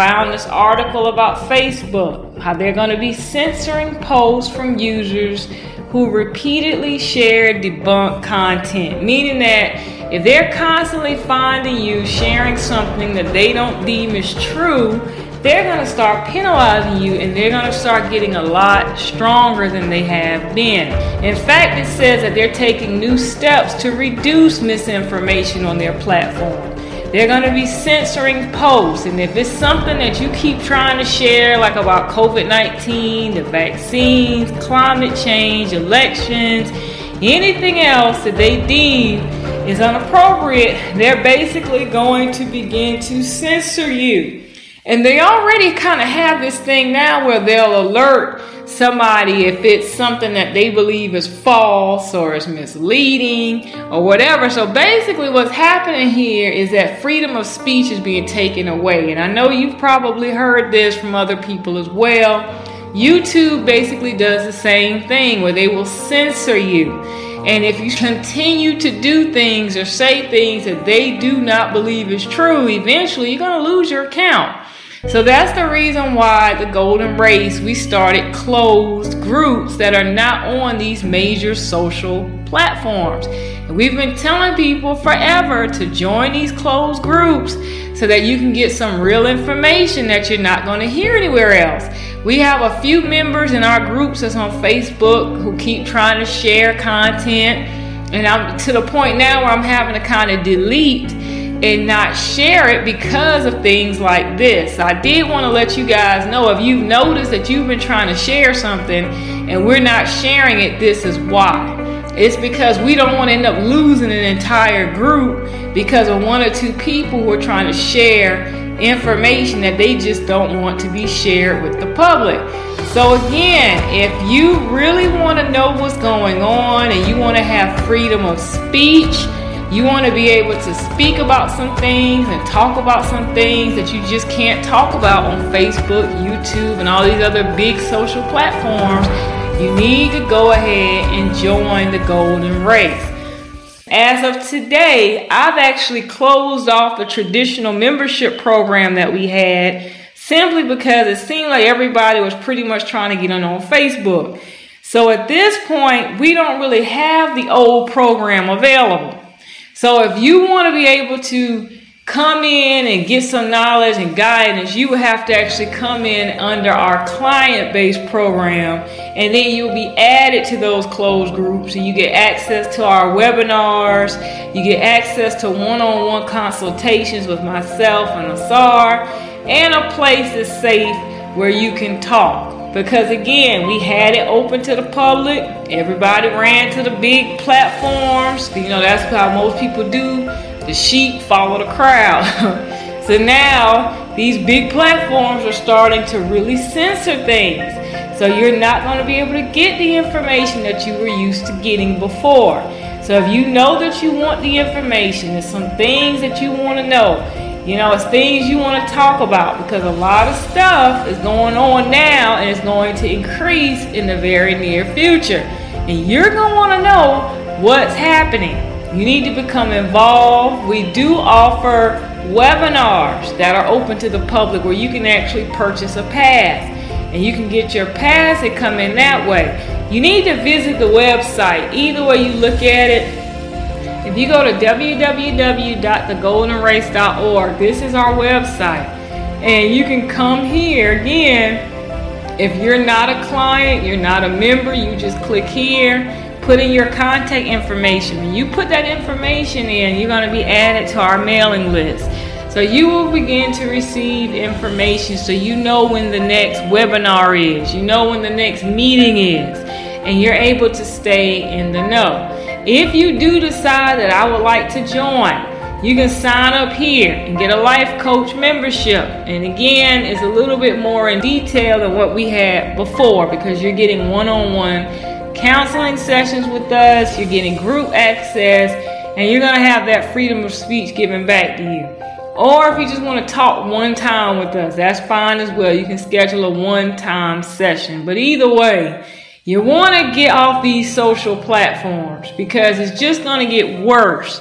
found this article about Facebook, how they're going to be censoring posts from users who repeatedly share debunked content, meaning that if they're constantly finding you sharing something that they don't deem is true, they're going to start penalizing you and they're going to start getting a lot stronger than they have been. In fact, it says that they're taking new steps to reduce misinformation on their platform. They're going to be censoring posts, and if it's something that you keep trying to share, like about COVID 19, the vaccines, climate change, elections, anything else that they deem is inappropriate, they're basically going to begin to censor you. And they already kind of have this thing now where they'll alert somebody if it's something that they believe is false or is misleading or whatever. So basically, what's happening here is that freedom of speech is being taken away. And I know you've probably heard this from other people as well. YouTube basically does the same thing where they will censor you. And if you continue to do things or say things that they do not believe is true, eventually you're going to lose your account. So that's the reason why the Golden Race, we started closed groups that are not on these major social platforms. And we've been telling people forever to join these closed groups so that you can get some real information that you're not going to hear anywhere else. We have a few members in our groups that's on Facebook who keep trying to share content. And I'm to the point now where I'm having to kind of delete and not share it because of things like this. I did want to let you guys know if you've noticed that you've been trying to share something and we're not sharing it, this is why. It's because we don't want to end up losing an entire group because of one or two people who are trying to share information that they just don't want to be shared with the public. So, again, if you really want to know what's going on and you want to have freedom of speech, you want to be able to speak about some things and talk about some things that you just can't talk about on Facebook, YouTube, and all these other big social platforms. You need to go ahead and join the Golden Race. As of today, I've actually closed off the traditional membership program that we had simply because it seemed like everybody was pretty much trying to get on on Facebook. So at this point, we don't really have the old program available. So if you want to be able to come in and get some knowledge and guidance, you will have to actually come in under our client based program and then you'll be added to those closed groups and you get access to our webinars, you get access to one on one consultations with myself and Asar, and a place that's safe where you can talk. Because again, we had it open to the public. Everybody ran to the big platforms. You know, that's how most people do. The sheep follow the crowd. so now these big platforms are starting to really censor things. So you're not going to be able to get the information that you were used to getting before. So if you know that you want the information, there's some things that you want to know you know, it's things you want to talk about because a lot of stuff is going on now and it's going to increase in the very near future. And you're going to want to know what's happening. You need to become involved. We do offer webinars that are open to the public where you can actually purchase a pass. And you can get your pass and come in that way. You need to visit the website. Either way you look at it, if you go to www.thegoldenrace.org, this is our website. And you can come here again. If you're not a client, you're not a member, you just click here, put in your contact information. When you put that information in, you're going to be added to our mailing list. So you will begin to receive information so you know when the next webinar is, you know when the next meeting is, and you're able to stay in the know. If you do decide that I would like to join, you can sign up here and get a life coach membership. And again, it's a little bit more in detail than what we had before because you're getting one on one counseling sessions with us, you're getting group access, and you're going to have that freedom of speech given back to you. Or if you just want to talk one time with us, that's fine as well. You can schedule a one time session. But either way, you want to get off these social platforms because it's just going to get worse.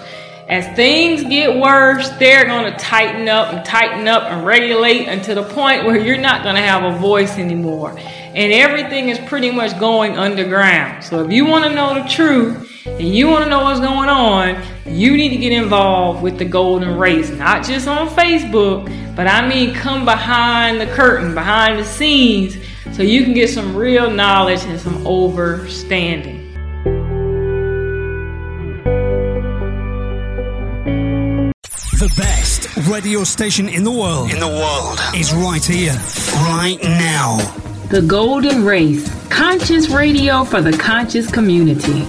As things get worse, they're going to tighten up and tighten up and regulate until the point where you're not going to have a voice anymore. And everything is pretty much going underground. So if you want to know the truth and you want to know what's going on, you need to get involved with the golden race. Not just on Facebook, but I mean come behind the curtain, behind the scenes, so you can get some real knowledge and some overstanding. The best radio station in the world. In the world. Is right here, right now. The Golden Race. Conscious radio for the conscious community.